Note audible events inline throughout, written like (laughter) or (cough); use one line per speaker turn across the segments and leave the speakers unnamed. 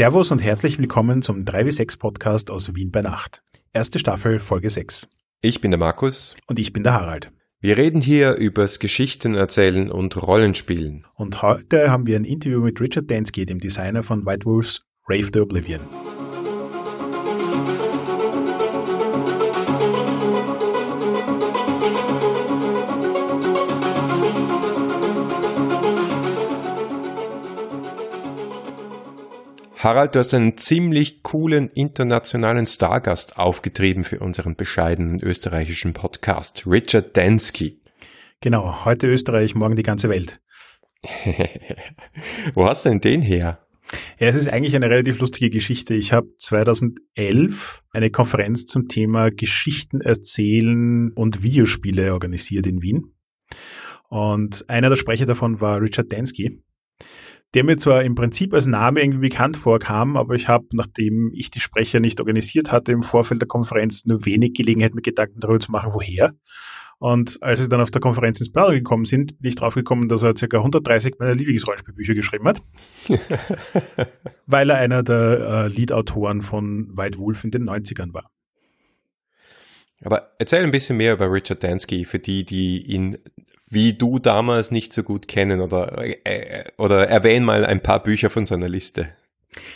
Servus und herzlich willkommen zum 3W6 Podcast aus Wien bei Nacht. Erste Staffel, Folge 6.
Ich bin der Markus.
Und ich bin der Harald.
Wir reden hier übers Geschichten erzählen und Rollenspielen.
Und heute haben wir ein Interview mit Richard Dansky, dem Designer von White Wolves Rave the Oblivion.
Harald, du hast einen ziemlich coolen internationalen Stargast aufgetrieben für unseren bescheidenen österreichischen Podcast, Richard Dansky.
Genau, heute Österreich, morgen die ganze Welt. (laughs)
Wo hast du denn den her?
Ja, es ist eigentlich eine relativ lustige Geschichte. Ich habe 2011 eine Konferenz zum Thema Geschichten erzählen und Videospiele organisiert in Wien. Und einer der Sprecher davon war Richard Dansky der mir zwar im Prinzip als Name irgendwie bekannt vorkam, aber ich habe, nachdem ich die Sprecher nicht organisiert hatte, im Vorfeld der Konferenz nur wenig Gelegenheit, mir Gedanken darüber zu machen, woher. Und als sie dann auf der Konferenz ins Plaudern gekommen sind, bin ich draufgekommen, dass er ca. 130 meiner Lieblingsrollenspielbücher geschrieben hat. (laughs) weil er einer der äh, Lead-Autoren von White Wolf in den 90ern war.
Aber erzähl ein bisschen mehr über Richard Dansky für die, die ihn wie du damals nicht so gut kennen oder, äh, oder erwähn mal ein paar Bücher von seiner Liste.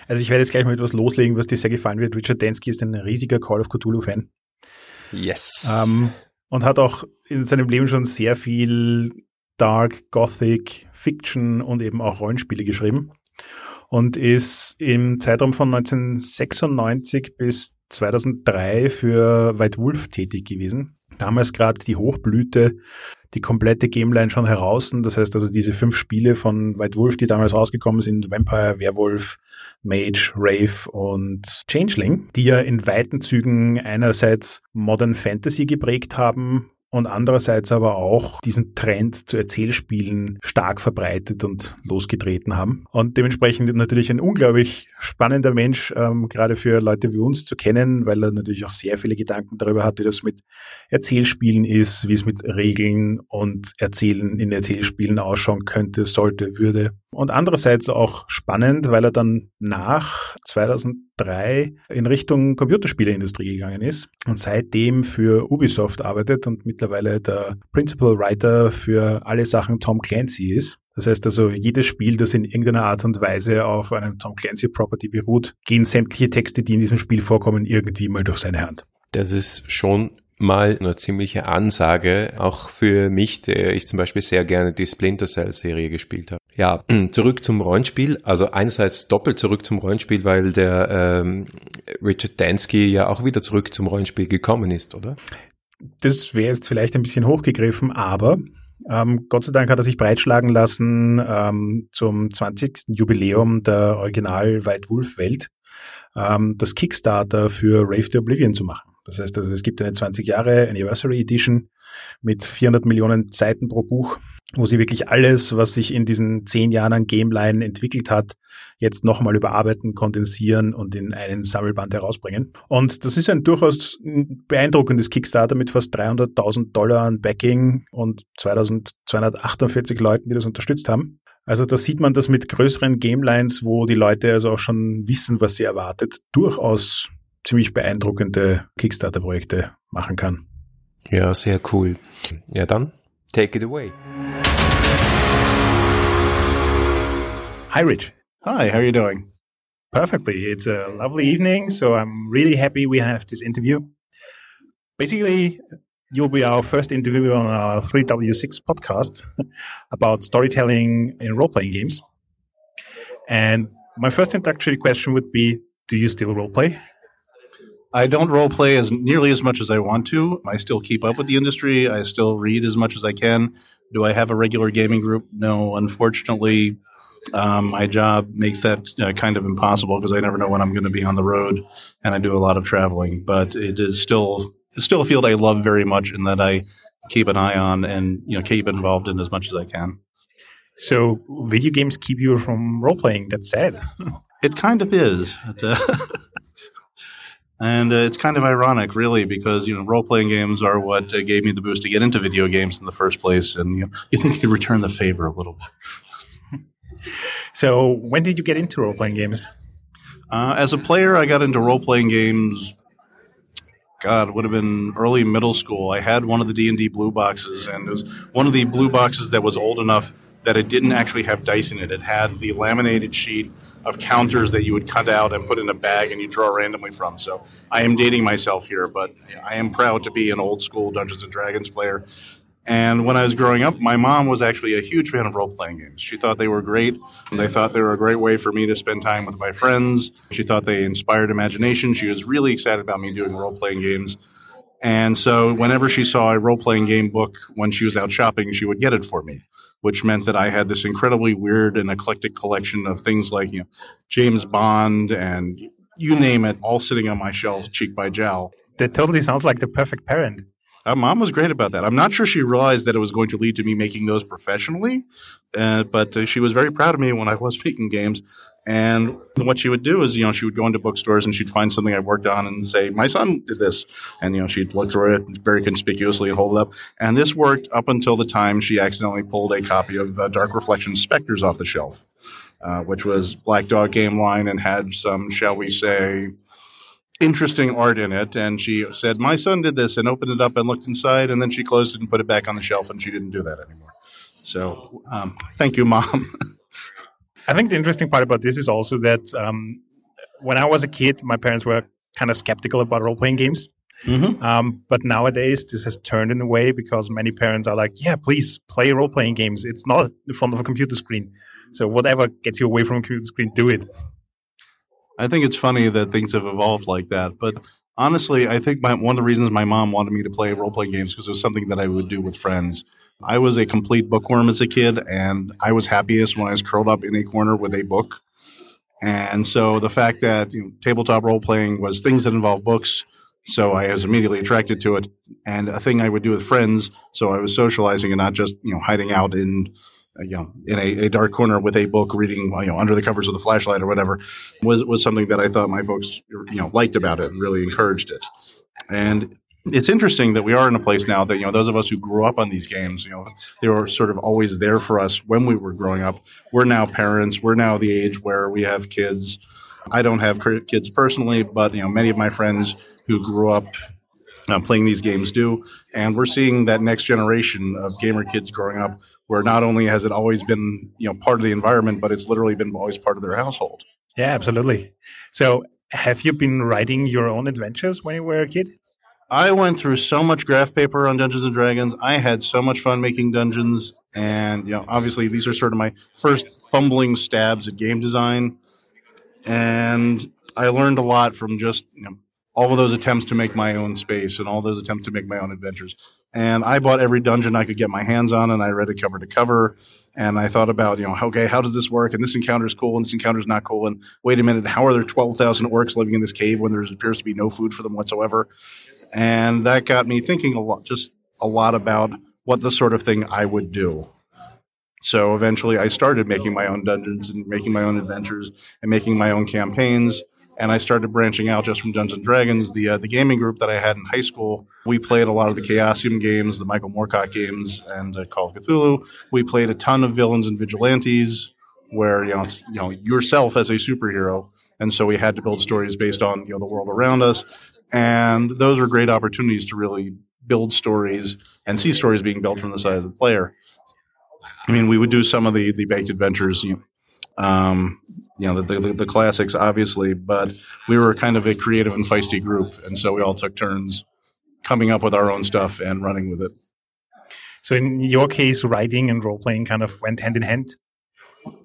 Also ich werde jetzt gleich mal etwas loslegen, was dir sehr gefallen wird. Richard Dansky ist ein riesiger Call of Cthulhu-Fan.
Yes.
Ähm, und hat auch in seinem Leben schon sehr viel Dark, Gothic, Fiction und eben auch Rollenspiele geschrieben. Und ist im Zeitraum von 1996 bis 2003 für White Wolf tätig gewesen. Damals gerade die Hochblüte die komplette Gameline schon heraus. Das heißt also diese fünf Spiele von White Wolf, die damals rausgekommen sind, Vampire, Werwolf, Mage, Wraith und Changeling, die ja in weiten Zügen einerseits Modern Fantasy geprägt haben und andererseits aber auch diesen Trend zu Erzählspielen stark verbreitet und losgetreten haben. Und dementsprechend natürlich ein unglaublich spannender Mensch, ähm, gerade für Leute wie uns zu kennen, weil er natürlich auch sehr viele Gedanken darüber hat, wie das mit Erzählspielen ist, wie es mit Regeln und Erzählen in Erzählspielen ausschauen könnte, sollte, würde. Und andererseits auch spannend, weil er dann nach 2003 in Richtung Computerspieleindustrie gegangen ist und seitdem für Ubisoft arbeitet und mittlerweile der Principal Writer für alle Sachen Tom Clancy ist. Das heißt also, jedes Spiel, das in irgendeiner Art und Weise auf einem Tom Clancy Property beruht, gehen sämtliche Texte, die in diesem Spiel vorkommen, irgendwie mal durch seine Hand.
Das ist schon mal eine ziemliche Ansage, auch für mich, der ich zum Beispiel sehr gerne die Splinter Cell Serie gespielt habe. Ja, (clears throat) zurück zum Rollenspiel. Also einerseits doppelt zurück zum Rollenspiel, weil der ähm, Richard Dansky ja auch wieder zurück zum Rollenspiel gekommen ist, oder?
Das wäre jetzt vielleicht ein bisschen hochgegriffen, aber ähm, Gott sei Dank hat er sich breitschlagen lassen ähm, zum 20. Jubiläum der Original White Wolf Welt ähm, das Kickstarter für Rave the Oblivion zu machen. Das heißt also, es gibt eine 20 Jahre Anniversary Edition mit 400 Millionen Seiten pro Buch, wo sie wirklich alles, was sich in diesen zehn Jahren an Gameline entwickelt hat, jetzt nochmal überarbeiten, kondensieren und in einen Sammelband herausbringen. Und das ist ein durchaus beeindruckendes Kickstarter mit fast 300.000 Dollar an Backing und 2248 Leuten, die das unterstützt haben. Also da sieht man das mit größeren Gamelines, wo die Leute also auch schon wissen, was sie erwartet, durchaus ziemlich beeindruckende Kickstarter-Projekte machen kann.
Ja, sehr cool. Ja, dann take it away.
Hi, Rich.
Hi, how are you doing?
Perfectly. It's a lovely evening, so I'm really happy we have this interview. Basically, you'll be our first interview on our 3W6 podcast (laughs) about storytelling in role playing games. And my first introductory question would be Do you still role play?
I don't role play as nearly as much as I want to. I still keep up with the industry. I still read as much as I can. Do I have a regular gaming group? No, unfortunately, um, my job makes that uh, kind of impossible because I never know when I'm going to be on the road, and I do a lot of traveling. But it is still still a field I love very much, and that I keep an eye on and you know keep involved in as much as I can.
So, video games keep you from role playing. That's sad. (laughs)
it kind of is. It, uh, (laughs) And uh, it's kind of ironic, really, because you know role playing games are what uh, gave me the boost to get into video games in the first place. And you, know, you think you could return the favor a little bit. (laughs)
So, when did you get into role playing games?
Uh, as a player, I got into role playing games. God, would have been early middle school. I had one of the D and D blue boxes, and it was one of the blue boxes that was old enough that it didn't actually have dice in it. It had the laminated sheet of counters that you would cut out and put in a bag and you draw randomly from. So I am dating myself here, but I am proud to be an old school Dungeons and Dragons player. And when I was growing up, my mom was actually a huge fan of role playing games. She thought they were great. And they thought they were a great way for me to spend time with my friends. She thought they inspired imagination. She was really excited about me doing role playing games. And so whenever she saw a role playing game book when she was out shopping, she would get it for me, which meant that I had this incredibly weird and eclectic collection of things like, you know, James Bond and you name it, all sitting on my shelf cheek by jowl.
That totally sounds like the perfect parent.
Uh, mom was great about that. I'm not sure she realized that it was going to lead to me making those professionally, uh, but uh, she was very proud of me when I was (laughs) making games. And what she would do is, you know, she would go into bookstores and she'd find something I worked on and say, "My son did this," and you know, she'd look through it very conspicuously and hold it up. And this worked up until the time she accidentally pulled a copy of uh, Dark Reflection Spectres off the shelf, uh, which was Black Dog Game Line and had some, shall we say, interesting art in it. And she said, My son did this and opened it up and looked inside. And then she closed it and put it back on the shelf. And she didn't do that anymore. So um, thank you, mom. (laughs)
I think the interesting part about this is also that um, when I was a kid, my parents were kind of skeptical about role playing games. Mm-hmm. Um, but nowadays, this has turned in a way because many parents are like, yeah, please play role playing games. It's not in front of a computer screen. So, whatever gets you away from a computer screen, do it.
I think it's funny that things have evolved like that. But honestly, I think my, one of the reasons my mom wanted me to play role playing games because it was something that I would do with friends. I was a complete bookworm as a kid, and I was happiest when I was curled up in a corner with a book. And so the fact that you know, tabletop role playing was things that involve books, so I was immediately attracted to it, and a thing I would do with friends. So I was socializing and not just you know hiding out in you know, in a, a, dark corner with a book reading, you know, under the covers with a flashlight or whatever, was was something that I thought my folks, you know, liked about it and really encouraged it. And it's interesting that we are in a place now that you know those of us who grew up on these games, you know, they were sort of always there for us when we were growing up. We're now parents. We're now the age where we have kids. I don't have kids personally, but you know, many of my friends who grew up uh, playing these games do, and we're seeing that next generation of gamer kids growing up where not only has it always been you know part of the environment, but it's literally been always part of their household.
Yeah, absolutely. So, have you been writing your own adventures when you were a kid?
I went through so much graph paper on Dungeons and Dragons. I had so much fun making dungeons, and you know, obviously, these are sort of my first fumbling stabs at game design, and I learned a lot from just you know all of those attempts to make my own space and all those attempts to make my own adventures. And I bought every dungeon I could get my hands on and I read it cover to cover. And I thought about, you know, okay, how does this work? And this encounter is cool and this encounter is not cool. And wait a minute, how are there 12,000 orcs living in this cave when there appears to be no food for them whatsoever? And that got me thinking a lot, just a lot about what the sort of thing I would do. So eventually I started making my own dungeons and making my own adventures and making my own campaigns and I started branching out just from Dungeons and Dragons. The uh, the gaming group that I had in high school, we played a lot of the Chaosium games, the Michael Moorcock games, and uh, Call of Cthulhu. We played a ton of villains and vigilantes, where you know you know yourself as a superhero, and so we had to build stories based on you know the world around us, and those are great opportunities to really build stories and see stories being built from the side of the player. I mean, we would do some of the the baked adventures, you know, um, you know, the, the, the, classics, obviously, but we were kind of a creative and feisty group. And so we all took turns coming up with our own stuff and running with it.
So in your case, writing and role playing kind of went hand in hand?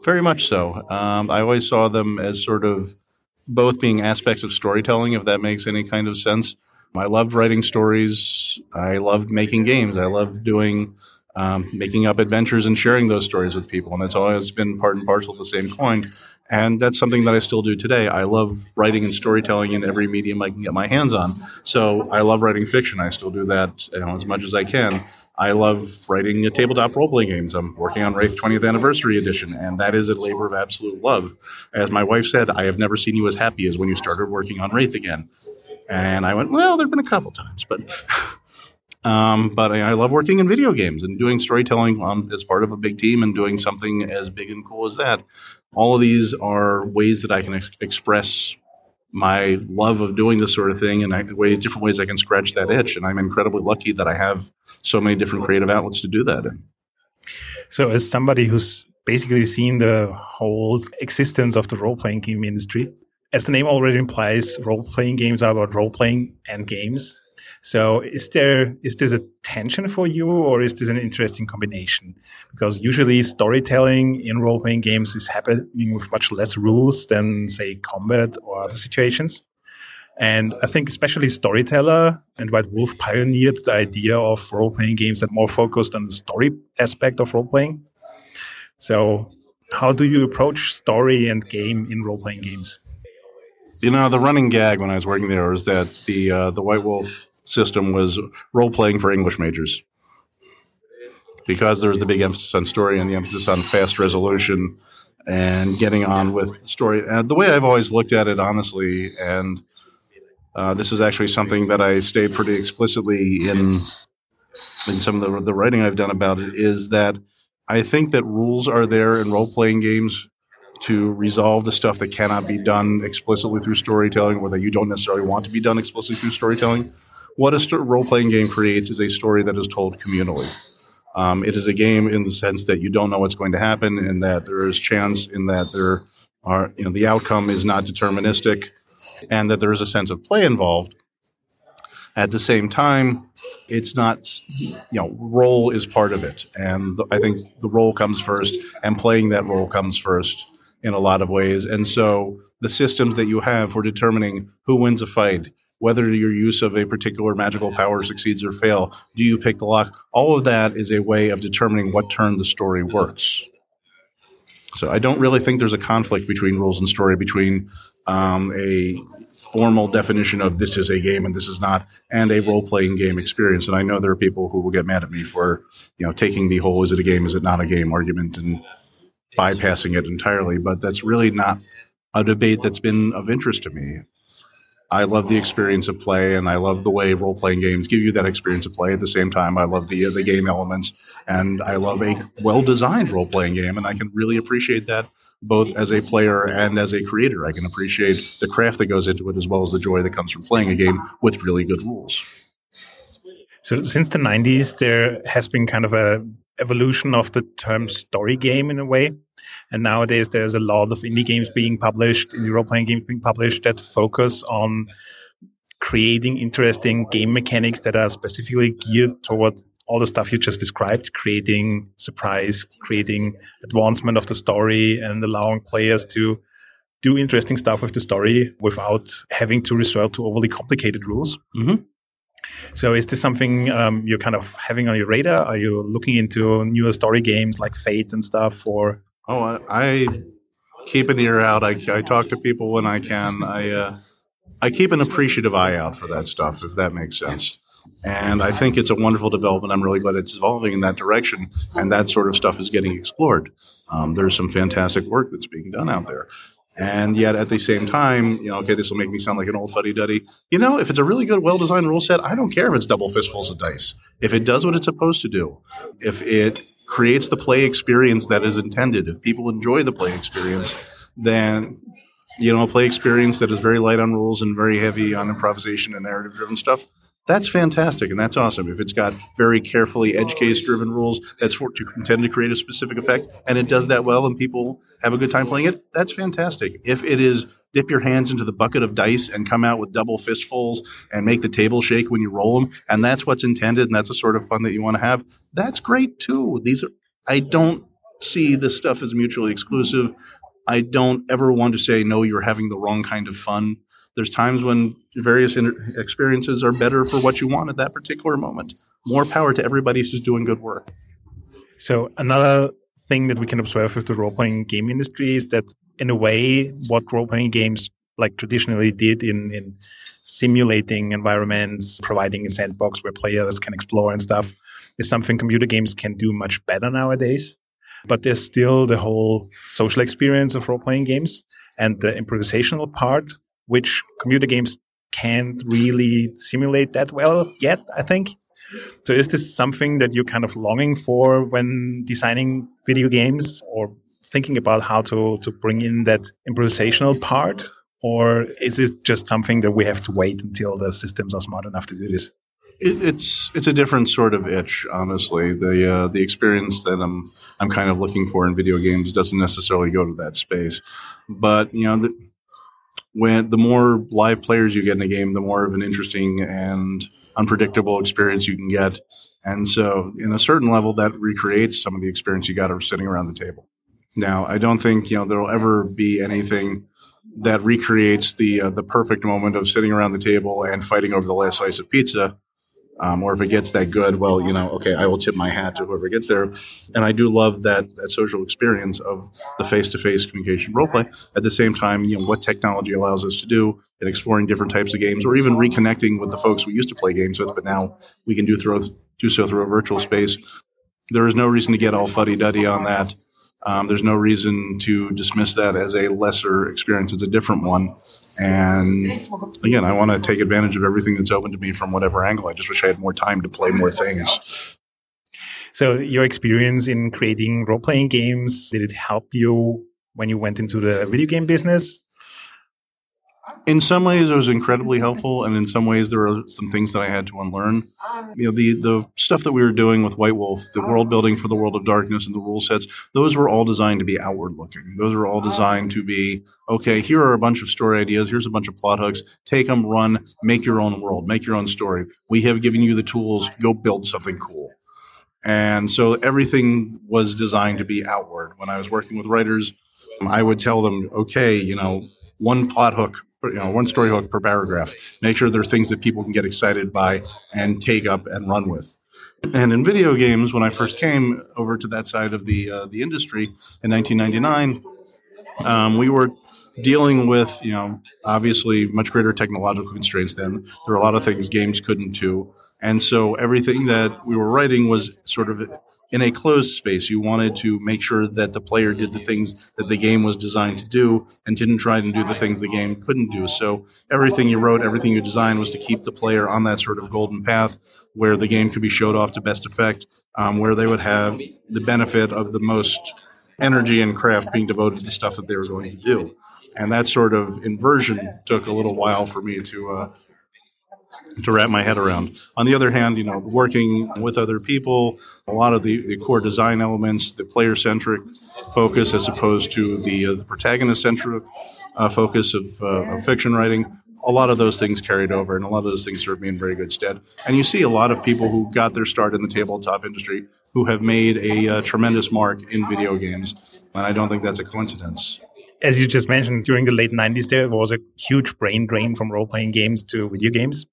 Very much so. Um, I always saw them as sort of both being aspects of storytelling, if that makes any kind of sense. I loved writing stories. I loved making games. I loved doing um, making up adventures and sharing those stories with people. And that's always been part and parcel of the same coin. And that's something that I still do today. I love writing and storytelling in every medium I can get my hands on. So I love writing fiction. I still do that you know, as much as I can. I love writing tabletop role playing games. I'm working on Wraith 20th Anniversary Edition, and that is a labor of absolute love. As my wife said, I have never seen you as happy as when you started working on Wraith again. And I went, well, there have been a couple times, but Um, but I, I, love working in video games and doing storytelling on, as part of a big team and doing something as big and cool as that. all of these are ways that I can ex- express my love of doing this sort of thing and I, way different ways I can scratch that itch. And I'm incredibly lucky that I have so many different creative outlets to do that in.
So, as somebody who's basically seen the whole existence of the role playing game industry, as the name already implies, role playing games are about role playing and games. So is there is this a tension for you or is this an interesting combination? Because usually storytelling in role playing games is happening with much less rules than say combat or other situations. And I think especially Storyteller and White Wolf pioneered the idea of role playing games that more focused on the story aspect of role playing. So how do you approach story and game in role playing games?
You know, the running gag when I was working there was that the uh, the White Wolf system was role playing for English majors because there was the big emphasis on story and the emphasis on fast resolution and getting on with story. And the way I've always looked at it, honestly, and uh, this is actually something that I state pretty explicitly in in some of the, the writing I've done about it, is that I think that rules are there in role playing games to resolve the stuff that cannot be done explicitly through storytelling or that you don't necessarily want to be done explicitly through storytelling what a st- role playing game creates is a story that is told communally. Um, it is a game in the sense that you don't know what's going to happen, and that there is chance in that there are you know the outcome is not deterministic, and that there is a sense of play involved. At the same time, it's not you know role is part of it, and the, I think the role comes first, and playing that role comes first in a lot of ways. And so the systems that you have for determining who wins a fight, whether your use of a particular magical power succeeds or fail. Do you pick the lock? All of that is a way of determining what turn the story works. So I don't really think there's a conflict between rules and story, between um, a formal definition of this is a game and this is not, and a role playing game experience. And I know there are people who will get mad at me for, you know, taking the whole "is it a game, is it not a game" argument and bypassing it entirely. But that's really not a debate that's been of interest to me. I love the experience of play, and I love the way role playing games give you that experience of play. At the same time, I love the uh, the game elements, and I love a well designed role playing game, and I can really appreciate that both as a player and as a creator. I can appreciate the craft that goes into it as well as the joy that comes from playing a game with really good rules.
So, since the '90s, there has been kind of a evolution of the term story game in a way. And nowadays, there's a lot of indie games being published, indie role playing games being published that focus on creating interesting game mechanics that are specifically geared toward all the stuff you just described, creating surprise, creating advancement of the story, and allowing players to do interesting stuff with the story without having to resort to overly complicated rules. Mm-hmm. So is this something um, you're kind of having on your radar? Are you looking into newer story games like Fate and stuff? Or
oh, I, I keep an ear out. I, I, talk to people when I can. I uh, I keep an appreciative eye out for that stuff, if that makes sense. And I think it's a wonderful development. I'm really glad it's evolving in that direction, and that sort of stuff is getting explored. Um, there's some fantastic work that's being done out there. And yet at the same time, you know, okay, this will make me sound like an old fuddy duddy. You know, if it's a really good, well designed rule set, I don't care if it's double fistfuls of dice. If it does what it's supposed to do, if it creates the play experience that is intended, if people enjoy the play experience, then you know, a play experience that is very light on rules and very heavy on improvisation and narrative driven stuff, that's fantastic and that's awesome. If it's got very carefully edge case driven rules that's for to intend to create a specific effect and it does that well and people have a good time playing it, that's fantastic. If it is dip your hands into the bucket of dice and come out with double fistfuls and make the table shake when you roll them and that's what's intended and that's the sort of fun that you want to have, that's great too. These are I don't see this stuff as mutually exclusive. I don't ever want to say, no, you're having the wrong kind of fun. There's times when various experiences are better for what you want at that particular moment. More power to everybody who's doing good work.
So, another thing that we can observe with the role playing game industry is that, in a way, what role playing games like traditionally did in, in simulating environments, providing a sandbox where players can explore and stuff, is something computer games can do much better nowadays. But there's still the whole social experience of role playing games and the improvisational part, which computer games can't really simulate that well yet, I think. So is this something that you're kind of longing for when designing video games or thinking about how to, to bring in that improvisational part? Or is it just something that we have to wait until the systems are smart enough to do this?
It, it's it's a different sort of itch, honestly. The uh, the experience that I'm I'm kind of looking for in video games doesn't necessarily go to that space, but you know, the, when the more live players you get in a game, the more of an interesting and unpredictable experience you can get. And so, in a certain level, that recreates some of the experience you got of sitting around the table. Now, I don't think you know there will ever be anything that recreates the uh, the perfect moment of sitting around the table and fighting over the last slice of pizza. Um, or if it gets that good, well, you know, okay, I will tip my hat to whoever gets there. And I do love that that social experience of the face to face communication role play. At the same time, you know, what technology allows us to do in exploring different types of games, or even reconnecting with the folks we used to play games with, but now we can do through do so through a virtual space. There is no reason to get all fuddy duddy on that. Um, there's no reason to dismiss that as a lesser experience. It's a different one. And again, I want to take advantage of everything that's open to me from whatever angle. I just wish I had more time to play more things.
So, your experience in creating role playing games, did it help you when you went into the video game business?
In some ways it was incredibly helpful and in some ways there are some things that i had to unlearn. You know the the stuff that we were doing with white wolf the world building for the world of darkness and the rule sets those were all designed to be outward looking. Those are all designed to be okay here are a bunch of story ideas here's a bunch of plot hooks take them run make your own world make your own story. We have given you the tools go build something cool. And so everything was designed to be outward. When i was working with writers i would tell them okay you know one plot hook you know, one story hook per paragraph. Make sure there are things that people can get excited by and take up and run with. And in video games, when I first came over to that side of the uh, the industry in 1999, um, we were dealing with you know obviously much greater technological constraints. Then there were a lot of things games couldn't do, and so everything that we were writing was sort of in a closed space. You wanted to make sure that the player did the things that the game was designed to do and didn't try to do the things the game couldn't do. So everything you wrote, everything you designed was to keep the player on that sort of golden path where the game could be showed off to best effect, um, where they would have the benefit of the most energy and craft being devoted to stuff that they were going to do. And that sort of inversion took a little while for me to uh, to wrap my head around. On the other hand, you know, working with other people, a lot of the, the core design elements, the player centric focus as opposed to the, uh, the protagonist centric uh, focus of, uh, of, fiction writing, a lot of those things carried over and a lot of those things served me in very good stead. And you see a lot of people who got their start in the tabletop industry who have made a uh, tremendous mark in video games. And I don't think that's a coincidence
as you just mentioned, during the late 90s, there was a huge brain drain from role playing games to video games.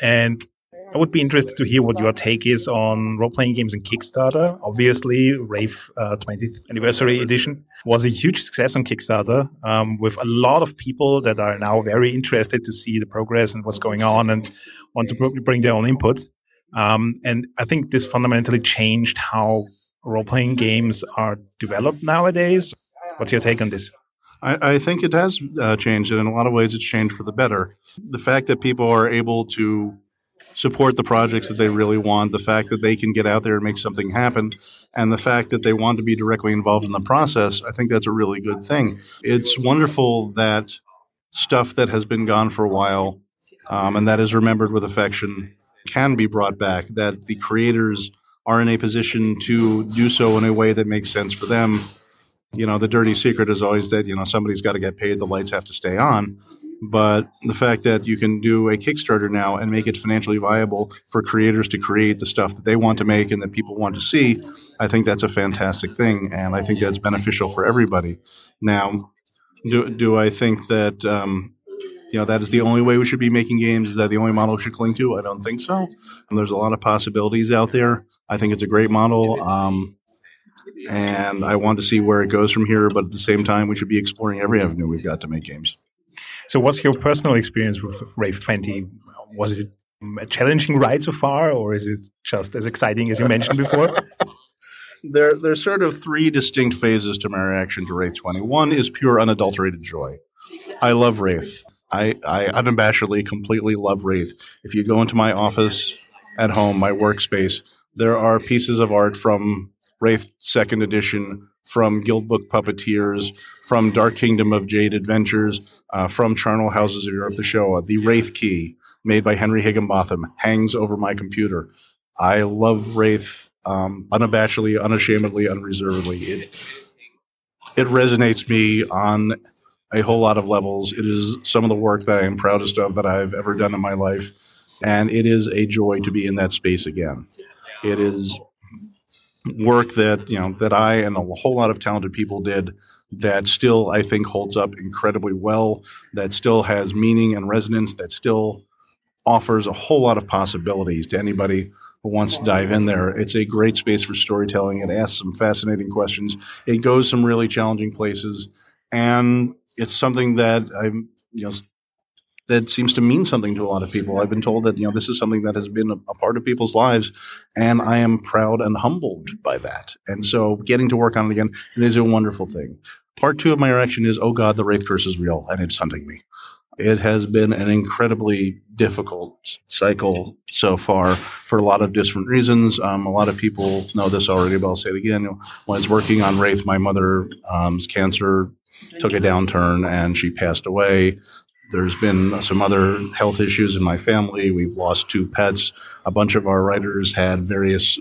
And I would be interested to hear what your take is on role playing games and Kickstarter. Obviously, Wraith uh, 20th Anniversary Edition was a huge success on Kickstarter um, with a lot of people that are now very interested to see the progress and what's going on and want to bring their own input. Um, and I think this fundamentally changed how role playing games are developed nowadays. What's your take on this?
I, I think it has uh, changed, and in a lot of ways, it's changed for the better. The fact that people are able to support the projects that they really want, the fact that they can get out there and make something happen, and the fact that they want to be directly involved in the process, I think that's a really good thing. It's wonderful that stuff that has been gone for a while um, and that is remembered with affection can be brought back, that the creators are in a position to do so in a way that makes sense for them you know, the dirty secret is always that, you know, somebody's got to get paid, the lights have to stay on. But the fact that you can do a Kickstarter now and make it financially viable for creators to create the stuff that they want to make and that people want to see, I think that's a fantastic thing. And I think that's beneficial for everybody. Now, do, do I think that, um, you know, that is the only way we should be making games? Is that the only model we should cling to? I don't think so. And there's a lot of possibilities out there. I think it's a great model. Um, and I want to see where it goes from here. But at the same time, we should be exploring every avenue we've got to make games.
So, what's your personal experience with Wraith 20? Was it a challenging ride so far, or is it just as exciting as you mentioned before? (laughs)
there, there's sort of three distinct phases to my reaction to Wraith 20. One is pure unadulterated joy. I love Wraith. I, I unabashedly, completely love Wraith. If you go into my office at home, my workspace, there are pieces of art from Wraith Second Edition from Guildbook Puppeteers, from Dark Kingdom of Jade Adventures, uh, from Charnel Houses of Europe, The Shoah, uh, the Wraith Key, made by Henry Higginbotham, hangs over my computer. I love Wraith um, unabashedly, unashamedly, unreservedly. It it resonates me on a whole lot of levels. It is some of the work that I am proudest of that I've ever done in my life, and it is a joy to be in that space again. It is work that you know that I and a whole lot of talented people did that still I think holds up incredibly well. That still has meaning and resonance. That still offers a whole lot of possibilities to anybody who wants to dive in there. It's a great space for storytelling. It asks some fascinating questions. It goes some really challenging places, and it's something that I'm you know that seems to mean something to a lot of people. I've been told that you know this is something that has been a, a, part of people's lives, and I am proud and humbled by that. And so, getting to work on it again it is a wonderful thing. Part two of my reaction is, oh God, the wraith curse is real, and it's hunting me. It has been an incredibly difficult cycle so far for a lot of different reasons. Um, a lot of people know this already, but I'll say it again. When I was working on Wraith, my mother's um, cancer took a downturn and she passed away. There's been some other health issues in my family. We've lost two pets. A bunch of our writers had various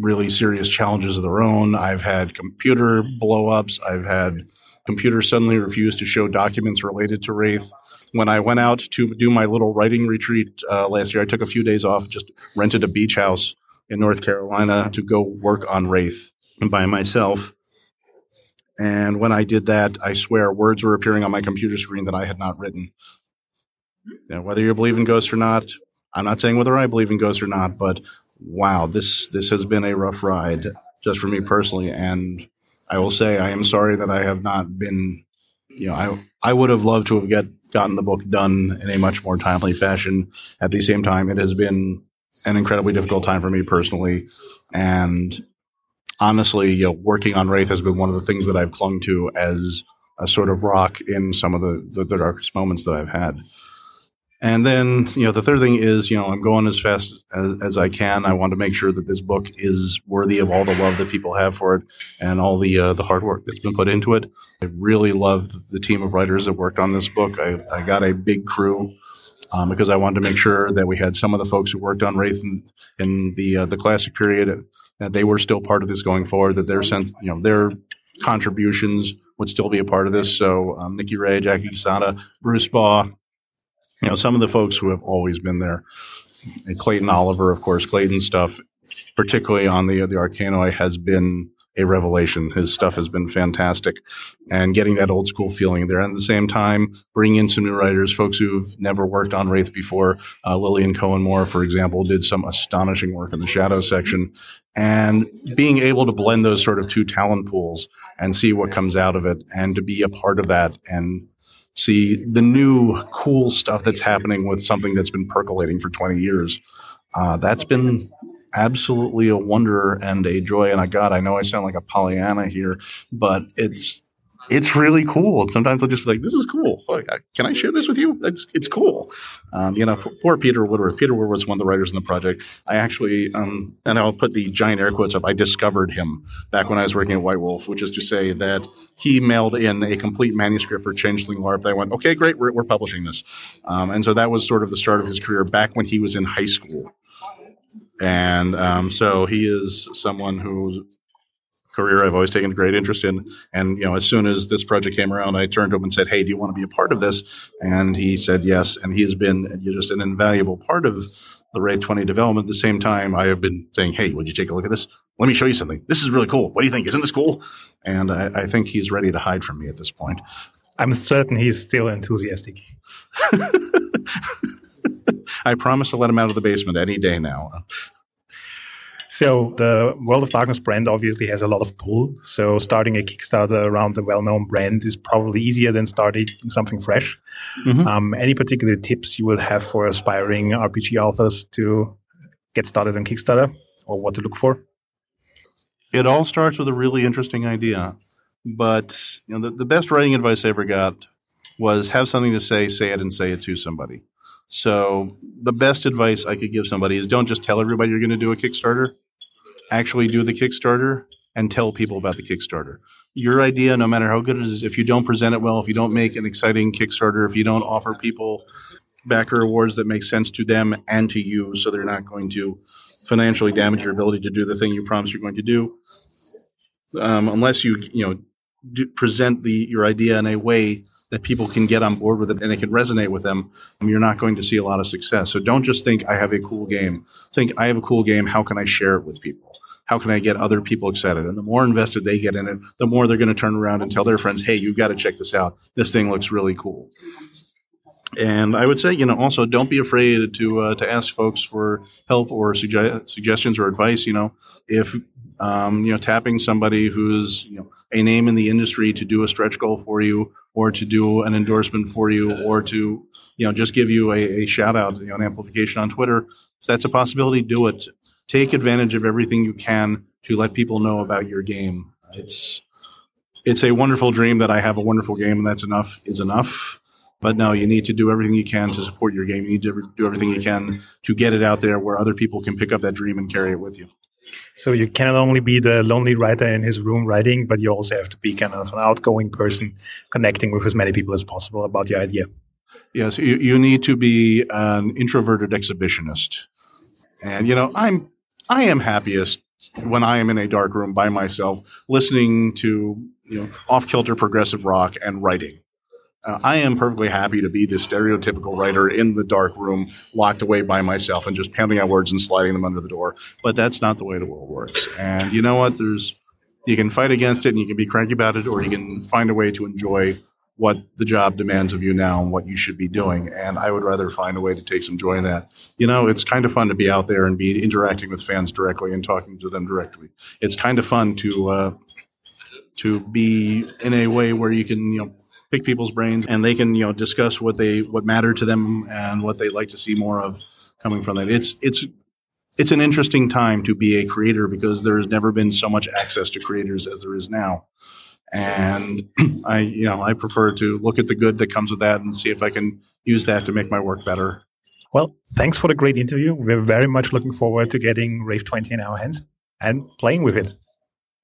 really serious challenges of their own. I've had computer blowups. I've had computers suddenly refuse to show documents related to Wraith when I went out to do my little writing retreat uh, last year, I took a few days off, just rented a beach house in North Carolina to go work on Wraith by myself. And when I did that, I swear words were appearing on my computer screen that I had not written. Whether you believe in ghosts or not, I'm not saying whether I believe in ghosts or not, but wow, this this has been a rough ride just for me personally. And I will say I am sorry that I have not been, you know, I I would have loved to have get gotten the book done in a much more timely fashion. At the same time, it has been an incredibly difficult time for me personally. And honestly, you know, working on Wraith has been one of the things that I've clung to as a sort of rock in some of the, the, the darkest moments that I've had. And then, you know, the third thing is, you know, I'm going as fast as, as I can. I want to make sure that this book is worthy of all the love that people have for it and all the uh, the hard work that's been put into it. I really love the team of writers that worked on this book. I, I got a big crew um, because I wanted to make sure that we had some of the folks who worked on Wraith in, in the uh, the classic period that they were still part of this going forward. That their sense, you know, their contributions would still be a part of this. So um, Nicky Rea, Jackie Cassada, Bruce Baugh, you know, some of the folks who have always been there. And Clayton Oliver, of course, Clayton stuff, particularly on the the Arcanoi, has been a revelation. His stuff has been fantastic, and getting that old school feeling there. And at the same time, bringing in some new writers, folks who've never worked on Wraith before. Uh, Lillian Cohen Moore, for example, did some astonishing work in the Shadow section, and being able to blend those sort of two talent pools and see what comes out of it, and to be a part of that and see the new cool stuff that's happening with something that's been percolating for 20 years. Uh, that's been absolutely a wonder and a joy. And I God, I know I sound like a Pollyanna here, but it's it's really cool. Sometimes I'll just be like, "This is cool. Can I share this with you?" It's it's cool. Um, you know, poor Peter Woodworth. Peter Woodworth was one of the writers in the project. I actually, um, and I'll put the giant air quotes up. I discovered him back when I was working at White Wolf, which is to say that he mailed in a complete manuscript for Changeling LARP. I went, "Okay, great, we're, we're publishing this," um, and so that was sort of the start of his career back when he was in high school. And um, so he is someone whose career I've always taken great interest in. And, you know, as soon as this project came around, I turned to him and said, Hey, do you want to be a part of this? And he said yes. And he has been just an invaluable part of the Wraith 20 development. At the same time, I have been saying, Hey, would you take a look at this? Let me show you something. This is really cool. What do you think? Isn't this cool? And I, I think he's ready to hide from me at this point.
I'm certain he's still enthusiastic. (laughs)
I promise to let him out of the basement any day now.
So the World of Darkness brand obviously has a lot of pull. So starting a Kickstarter around a well-known brand is probably easier than starting something fresh. Mm-hmm. Um, any particular tips you will have for aspiring RPG authors to get started on Kickstarter or what to look for?
It all starts with a really interesting idea. But you know, the, the best writing advice I ever got was have something to say, say it, and say it to somebody. So the best advice I could give somebody is don't just tell everybody you're going to do a Kickstarter. Actually do the Kickstarter and tell people about the Kickstarter. Your idea, no matter how good it is, if you don't present it well, if you don't make an exciting Kickstarter, if you don't offer people backer awards that make sense to them and to you, so they're not going to financially damage your ability to do the thing you promise you're going to do, um, unless you you know do, present the your idea in a way that people can get on board with it and it can resonate with them, you're not going to see a lot of success. So don't just think I have a cool game. Think I have a cool game. How can I share it with people? How can I get other people excited? And the more invested they get in it, the more they're going to turn around and tell their friends, "Hey, you've got to check this out. This thing looks really cool." And I would say, you know, also don't be afraid to uh, to ask folks for help or suge- suggestions or advice. You know, if um, you know, tapping somebody who's you know a name in the industry to do a stretch goal for you, or to do an endorsement for you, or to you know just give you a, a shout out, you know, an amplification on Twitter. If that's a possibility, do it. Take advantage of everything you can to let people know about your game. It's it's a wonderful dream that I have a wonderful game, and that's enough is enough. But no, you need to do everything you can to support your game. You need to do everything you can to get it out there where other people can pick up that dream and carry it with you.
So you cannot only be the lonely writer in his room writing, but you also have to be kind of an outgoing person, connecting with as many people as possible about your idea.
Yes, you, you need to be an introverted exhibitionist. And you know, I'm I am happiest when I am in a dark room by myself, listening to you know off kilter progressive rock and writing. Uh, I am perfectly happy to be the stereotypical writer in the dark room, locked away by myself, and just pounding out words and sliding them under the door. But that's not the way the world works. And you know what? There's you can fight against it, and you can be cranky about it, or you can find a way to enjoy what the job demands of you now and what you should be doing. And I would rather find a way to take some joy in that. You know, it's kind of fun to be out there and be interacting with fans directly and talking to them directly. It's kind of fun to uh, to be in a way where you can you know pick people's brains and they can you know discuss what they what matter to them and what they'd like to see more of coming from that. It's it's it's an interesting time to be a creator because there's never been so much access to creators as there is now. And (clears throat) I, you know, I prefer to look at the good that comes with that and see if I can use that to make my work better.
Well, thanks for the great interview. We're very much looking forward to getting Wraith 20 in our hands and playing with it.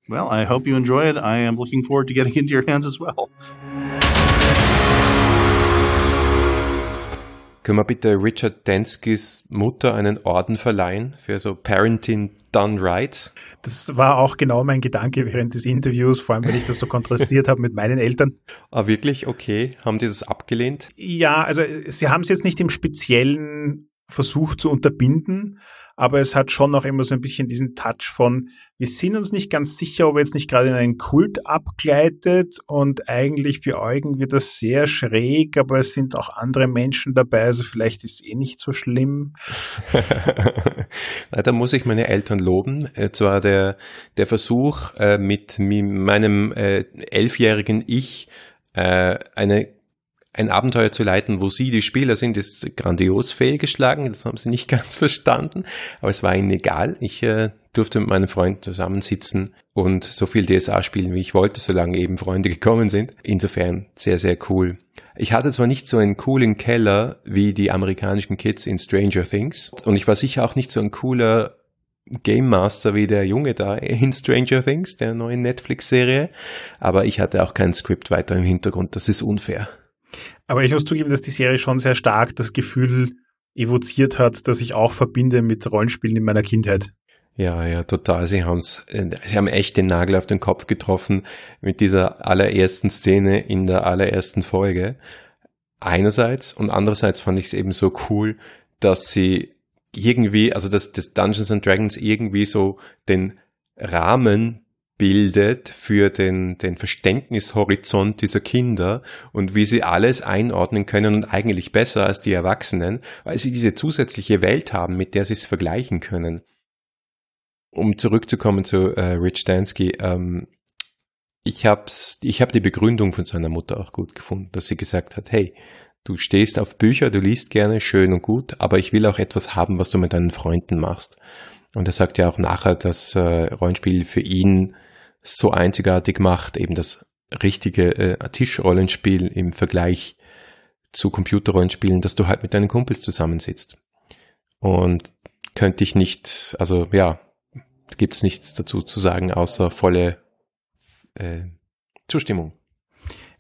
Well, I hope you enjoy it. I am looking forward to getting into your hands as well.
Können wir bitte Richard Denskys Mutter einen Orden verleihen für so Parenting done right?
Das war auch genau mein Gedanke während des Interviews, vor allem, weil ich das so kontrastiert habe mit meinen Eltern.
Ah, wirklich? Okay. Haben die das abgelehnt?
Ja, also sie haben es jetzt nicht im Speziellen versucht zu unterbinden, aber es hat schon noch immer so ein bisschen diesen Touch von, wir sind uns nicht ganz sicher, ob er jetzt nicht gerade in einen Kult abgleitet und eigentlich beäugen wir das sehr schräg, aber es sind auch andere Menschen dabei, also vielleicht ist es eh nicht so schlimm. (laughs)
da muss ich meine Eltern loben. Zwar der, der Versuch, äh, mit meinem äh, elfjährigen Ich äh, eine ein Abenteuer zu leiten, wo sie die Spieler sind, ist grandios fehlgeschlagen. Das haben sie nicht (laughs) ganz verstanden, aber es war ihnen egal. Ich äh, durfte mit meinem Freund zusammensitzen und so viel DSA spielen, wie ich wollte, solange eben Freunde gekommen sind. Insofern sehr, sehr cool. Ich hatte zwar nicht so einen coolen Keller wie die amerikanischen Kids in Stranger Things und ich war sicher auch nicht so ein cooler Game Master wie der Junge da in Stranger Things, der neuen Netflix-Serie, aber ich hatte auch kein Skript weiter im Hintergrund. Das ist unfair.
Aber ich muss zugeben, dass die Serie schon sehr stark das Gefühl evoziert hat, das ich auch verbinde mit Rollenspielen in meiner Kindheit.
Ja, ja, total. Sie haben's, sie haben echt den Nagel auf den Kopf getroffen mit dieser allerersten Szene in der allerersten Folge. Einerseits und andererseits fand ich es eben so cool, dass sie irgendwie, also dass das Dungeons and Dragons irgendwie so den Rahmen bildet für den, den Verständnishorizont dieser Kinder und wie sie alles einordnen können und eigentlich besser als die Erwachsenen, weil sie diese zusätzliche Welt haben, mit der sie es vergleichen können. Um zurückzukommen zu äh, Rich Dansky, ähm, ich hab's, ich hab die Begründung von seiner Mutter auch gut gefunden, dass sie gesagt hat, hey, du stehst auf Bücher, du liest gerne, schön und gut, aber ich will auch etwas haben, was du mit deinen Freunden machst. Und er sagt ja auch nachher, dass äh, Rollenspiel für ihn so einzigartig macht, eben das richtige äh, Tischrollenspiel im Vergleich zu Computerrollenspielen, dass du halt mit deinen Kumpels zusammensitzt. Und könnte ich nicht, also ja, gibt's nichts dazu zu sagen, außer volle äh, Zustimmung.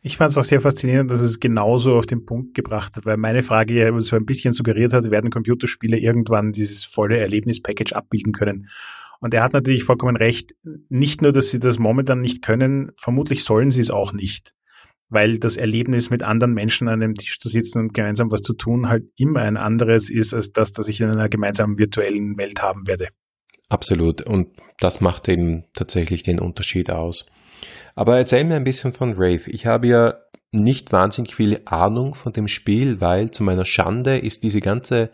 Ich fand es auch sehr faszinierend, dass es genauso auf den Punkt gebracht hat, weil meine Frage ja so ein bisschen suggeriert hat, werden Computerspiele irgendwann dieses volle Erlebnispackage abbilden können. Und er hat natürlich vollkommen recht, nicht nur, dass sie das momentan nicht können, vermutlich sollen sie es auch nicht, weil das Erlebnis mit anderen Menschen an einem Tisch zu sitzen und gemeinsam was zu tun halt immer ein anderes ist, als das, das ich in einer gemeinsamen virtuellen Welt haben werde.
Absolut. Und das macht eben tatsächlich den Unterschied aus. Aber erzähl mir ein bisschen von Wraith. Ich habe ja nicht wahnsinnig viel Ahnung von dem Spiel, weil zu meiner Schande ist diese ganze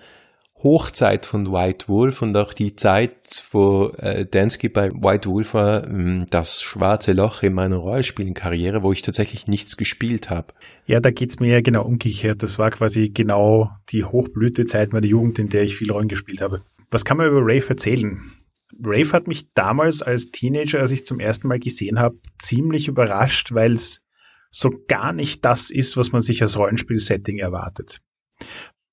Hochzeit von White Wolf und auch die Zeit, wo äh, Dansky bei White Wolf war, ähm, das schwarze Loch in meiner Rollenspielenkarriere, wo ich tatsächlich nichts gespielt habe.
Ja, da geht's mir ja genau umgekehrt. Das war quasi genau die Hochblütezeit meiner Jugend, in der ich viel Rollen gespielt habe. Was kann man über Rafe erzählen? Rave hat mich damals als Teenager, als ich es zum ersten Mal gesehen habe, ziemlich überrascht, weil es so gar nicht das ist, was man sich als Rollenspiel-Setting erwartet.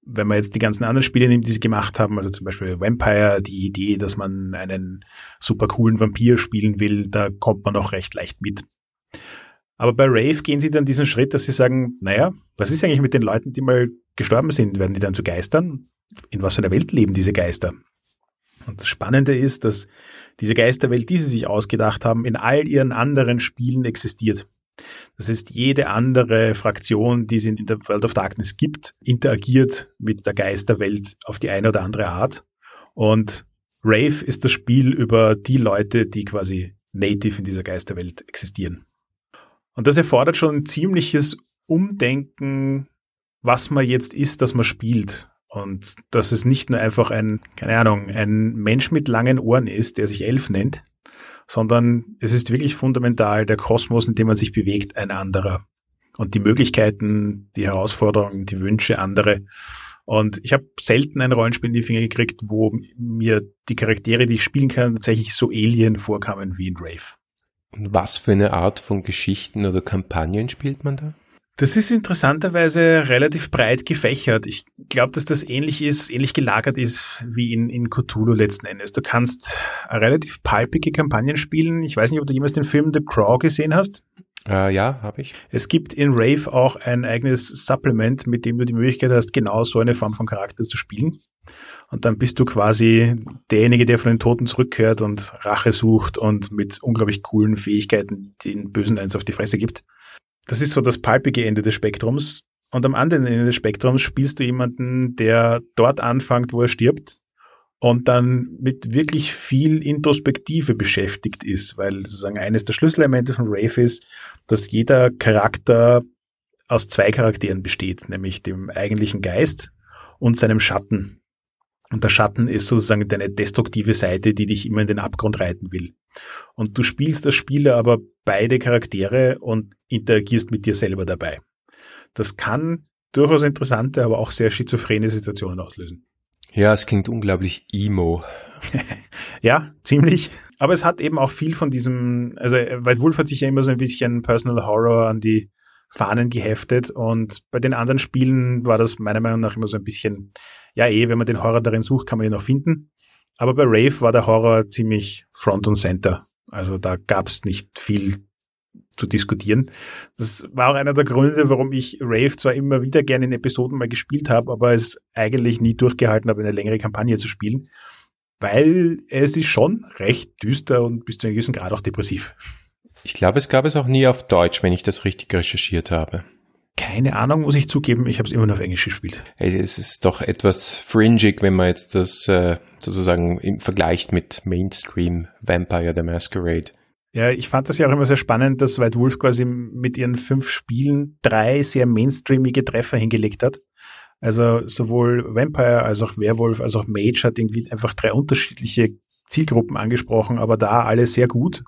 Wenn man jetzt die ganzen anderen Spiele nimmt, die sie gemacht haben, also zum Beispiel Vampire, die Idee, dass man einen super coolen Vampir spielen will, da kommt man auch recht leicht mit. Aber bei Rave gehen sie dann diesen Schritt, dass sie sagen, naja, was ist eigentlich mit den Leuten, die mal gestorben sind? Werden die dann zu Geistern? In was für einer Welt leben diese Geister? Und das Spannende ist, dass diese Geisterwelt, die sie sich ausgedacht haben, in all ihren anderen Spielen existiert. Das heißt, jede andere Fraktion, die es in der World of Darkness gibt, interagiert mit der Geisterwelt auf die eine oder andere Art. Und Rave ist das Spiel über die Leute, die quasi native in dieser Geisterwelt existieren. Und das erfordert schon ein ziemliches Umdenken, was man jetzt ist, dass man spielt. Und dass es nicht nur einfach ein, keine Ahnung, ein Mensch mit langen Ohren ist, der sich Elf nennt, sondern es ist wirklich fundamental der Kosmos, in dem man sich bewegt, ein anderer. Und die Möglichkeiten, die Herausforderungen, die Wünsche andere. Und ich habe selten ein Rollenspiel in die Finger gekriegt, wo mir die Charaktere, die ich spielen kann, tatsächlich so Alien vorkamen wie in Rave.
Und was für eine Art von Geschichten oder Kampagnen spielt man da?
Das ist interessanterweise relativ breit gefächert. Ich glaube, dass das ähnlich ist, ähnlich gelagert ist wie in, in Cthulhu letzten Endes. Du kannst relativ palpige Kampagnen spielen. Ich weiß nicht, ob du jemals den Film The Craw gesehen hast.
Äh, ja, habe ich.
Es gibt in Rave auch ein eigenes Supplement, mit dem du die Möglichkeit hast, genau so eine Form von Charakter zu spielen. Und dann bist du quasi derjenige, der von den Toten zurückkehrt und Rache sucht und mit unglaublich coolen Fähigkeiten den Bösen eins auf die Fresse gibt. Das ist so das palpige Ende des Spektrums. Und am anderen Ende des Spektrums spielst du jemanden, der dort anfängt, wo er stirbt und dann mit wirklich viel Introspektive beschäftigt ist, weil sozusagen eines der Schlüsselelemente von Wraith ist, dass jeder Charakter aus zwei Charakteren besteht, nämlich dem eigentlichen Geist und seinem Schatten. Und der Schatten ist sozusagen deine destruktive Seite, die dich immer in den Abgrund reiten will. Und du spielst als Spieler aber beide Charaktere und interagierst mit dir selber dabei. Das kann durchaus interessante, aber auch sehr schizophrene Situationen auslösen.
Ja, es klingt unglaublich emo. (laughs)
ja, ziemlich. Aber es hat eben auch viel von diesem, also weil Wolf hat sich ja immer so ein bisschen Personal Horror an die Fahnen geheftet und bei den anderen Spielen war das meiner Meinung nach immer so ein bisschen, ja eh, wenn man den Horror darin sucht, kann man ihn auch finden. Aber bei Rave war der Horror ziemlich front und center. Also da gab es nicht viel zu diskutieren. Das war auch einer der Gründe, warum ich Rave zwar immer wieder gerne in Episoden mal gespielt habe, aber es eigentlich nie durchgehalten habe, eine längere Kampagne zu spielen, weil es ist schon recht düster und bis zu einem gewissen Grad auch depressiv.
Ich glaube, es gab es auch nie auf Deutsch, wenn ich das richtig recherchiert habe.
Keine Ahnung, muss ich zugeben. Ich habe es immer nur auf Englisch gespielt.
Es ist doch etwas fringig, wenn man jetzt das äh, sozusagen im Vergleich mit Mainstream Vampire the Masquerade.
Ja, ich fand das ja auch immer sehr spannend, dass White Wolf quasi mit ihren fünf Spielen drei sehr mainstreamige Treffer hingelegt hat. Also sowohl Vampire als auch Werwolf als auch Mage hat irgendwie einfach drei unterschiedliche Zielgruppen angesprochen, aber da alle sehr gut.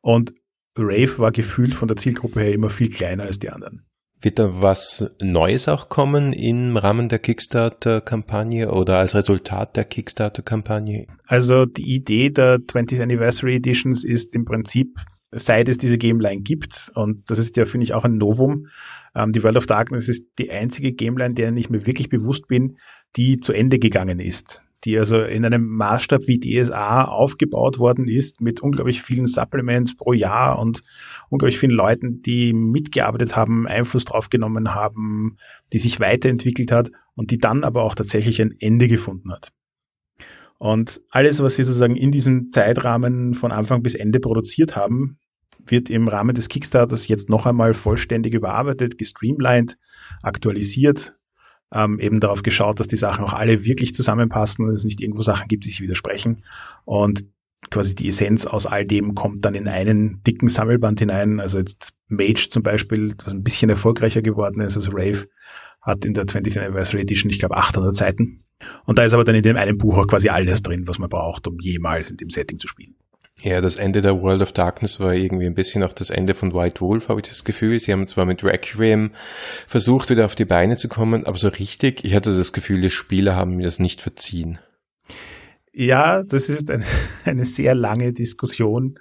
Und Rave war gefühlt von der Zielgruppe her immer viel kleiner als die anderen.
Wird da was Neues auch kommen im Rahmen der Kickstarter-Kampagne oder als Resultat der Kickstarter-Kampagne?
Also die Idee der 20th Anniversary Editions ist im Prinzip, seit es diese Gameline gibt, und das ist ja, finde ich, auch ein Novum, ähm, die World of Darkness ist die einzige Gameline, deren ich mir wirklich bewusst bin, die zu Ende gegangen ist. Die also in einem Maßstab wie DSA aufgebaut worden ist, mit unglaublich vielen Supplements pro Jahr und unglaublich vielen Leuten, die mitgearbeitet haben, Einfluss drauf genommen haben, die sich weiterentwickelt hat und die dann aber auch tatsächlich ein Ende gefunden hat. Und alles, was sie sozusagen in diesem Zeitrahmen von Anfang bis Ende produziert haben, wird im Rahmen des Kickstarters jetzt noch einmal vollständig überarbeitet, gestreamlined, aktualisiert, ähm, eben darauf geschaut, dass die Sachen auch alle wirklich zusammenpassen und es nicht irgendwo Sachen gibt, die sich widersprechen. Und quasi die Essenz aus all dem kommt dann in einen dicken Sammelband hinein. Also jetzt Mage zum Beispiel, was ein bisschen erfolgreicher geworden ist, also Rave, hat in der 20th Anniversary Edition, ich glaube, 800 Seiten. Und da ist aber dann in dem einen Buch auch quasi alles drin, was man braucht, um jemals in dem Setting zu spielen.
Ja, das Ende der World of Darkness war irgendwie ein bisschen auch das Ende von White Wolf, habe ich das Gefühl. Sie haben zwar mit Requiem versucht, wieder auf die Beine zu kommen, aber so richtig, ich hatte das Gefühl, die Spieler haben mir das nicht verziehen.
Ja, das ist eine, (laughs) eine sehr lange Diskussion.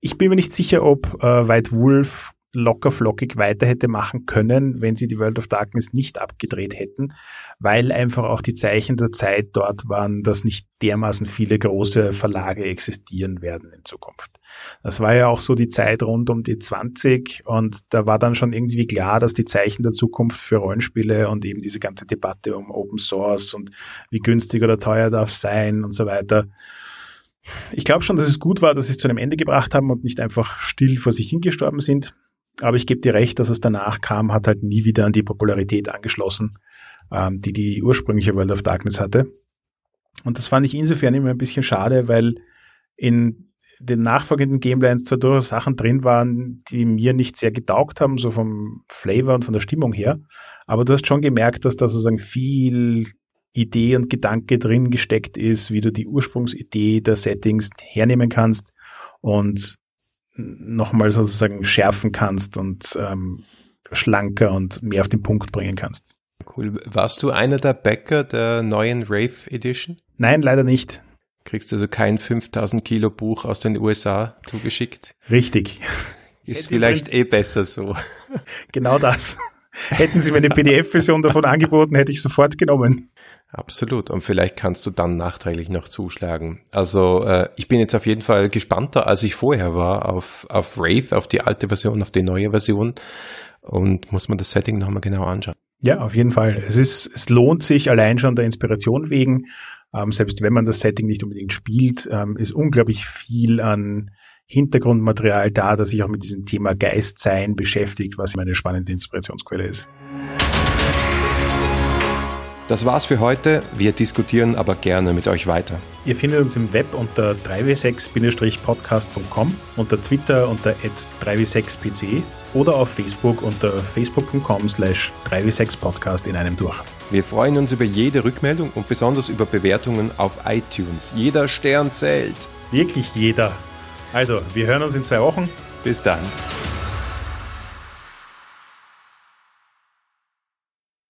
Ich bin mir nicht sicher, ob äh, White Wolf locker flockig weiter hätte machen können, wenn sie die World of Darkness nicht abgedreht hätten, weil einfach auch die Zeichen der Zeit dort waren, dass nicht dermaßen viele große Verlage existieren werden in Zukunft. Das war ja auch so die Zeit rund um die 20 und da war dann schon irgendwie klar, dass die Zeichen der Zukunft für Rollenspiele und eben diese ganze Debatte um Open Source und wie günstig oder teuer darf sein und so weiter, ich glaube schon, dass es gut war, dass sie es zu einem Ende gebracht haben und nicht einfach still vor sich hingestorben sind. Aber ich gebe dir recht, dass es danach kam, hat halt nie wieder an die Popularität angeschlossen, ähm, die die ursprüngliche World of Darkness hatte. Und das fand ich insofern immer ein bisschen schade, weil in den nachfolgenden Gamelines zwar durchaus Sachen drin waren, die mir nicht sehr getaugt haben, so vom Flavor und von der Stimmung her. Aber du hast schon gemerkt, dass da sozusagen viel Idee und Gedanke drin gesteckt ist, wie du die Ursprungsidee der Settings hernehmen kannst und nochmal sozusagen schärfen kannst und ähm, schlanker und mehr auf den Punkt bringen kannst.
Cool. Warst du einer der Bäcker der neuen Wraith Edition?
Nein, leider nicht.
Kriegst also kein 5000 Kilo Buch aus den USA zugeschickt?
Richtig.
Ist vielleicht eh besser so. (laughs)
Genau das. Hätten Sie mir eine PDF-Version davon angeboten, hätte ich sofort genommen.
Absolut. Und vielleicht kannst du dann nachträglich noch zuschlagen. Also äh, ich bin jetzt auf jeden Fall gespannter, als ich vorher war, auf, auf Wraith, auf die alte Version, auf die neue Version. Und muss man das Setting nochmal genau anschauen.
Ja, auf jeden Fall. Es ist, es lohnt sich allein schon der Inspiration wegen. Ähm, selbst wenn man das Setting nicht unbedingt spielt, ähm, ist unglaublich viel an Hintergrundmaterial da, das sich auch mit diesem Thema Geistsein beschäftigt, was eine spannende Inspirationsquelle ist.
Das war's für heute. Wir diskutieren aber gerne mit euch weiter.
Ihr findet uns im Web unter 3w6-podcast.com, unter Twitter unter 3w6pc oder auf Facebook unter facebook.com slash 3w6podcast in einem durch.
Wir freuen uns über jede Rückmeldung und besonders über Bewertungen auf iTunes. Jeder Stern zählt.
Wirklich jeder. Also, wir hören uns in zwei Wochen.
Bis dann.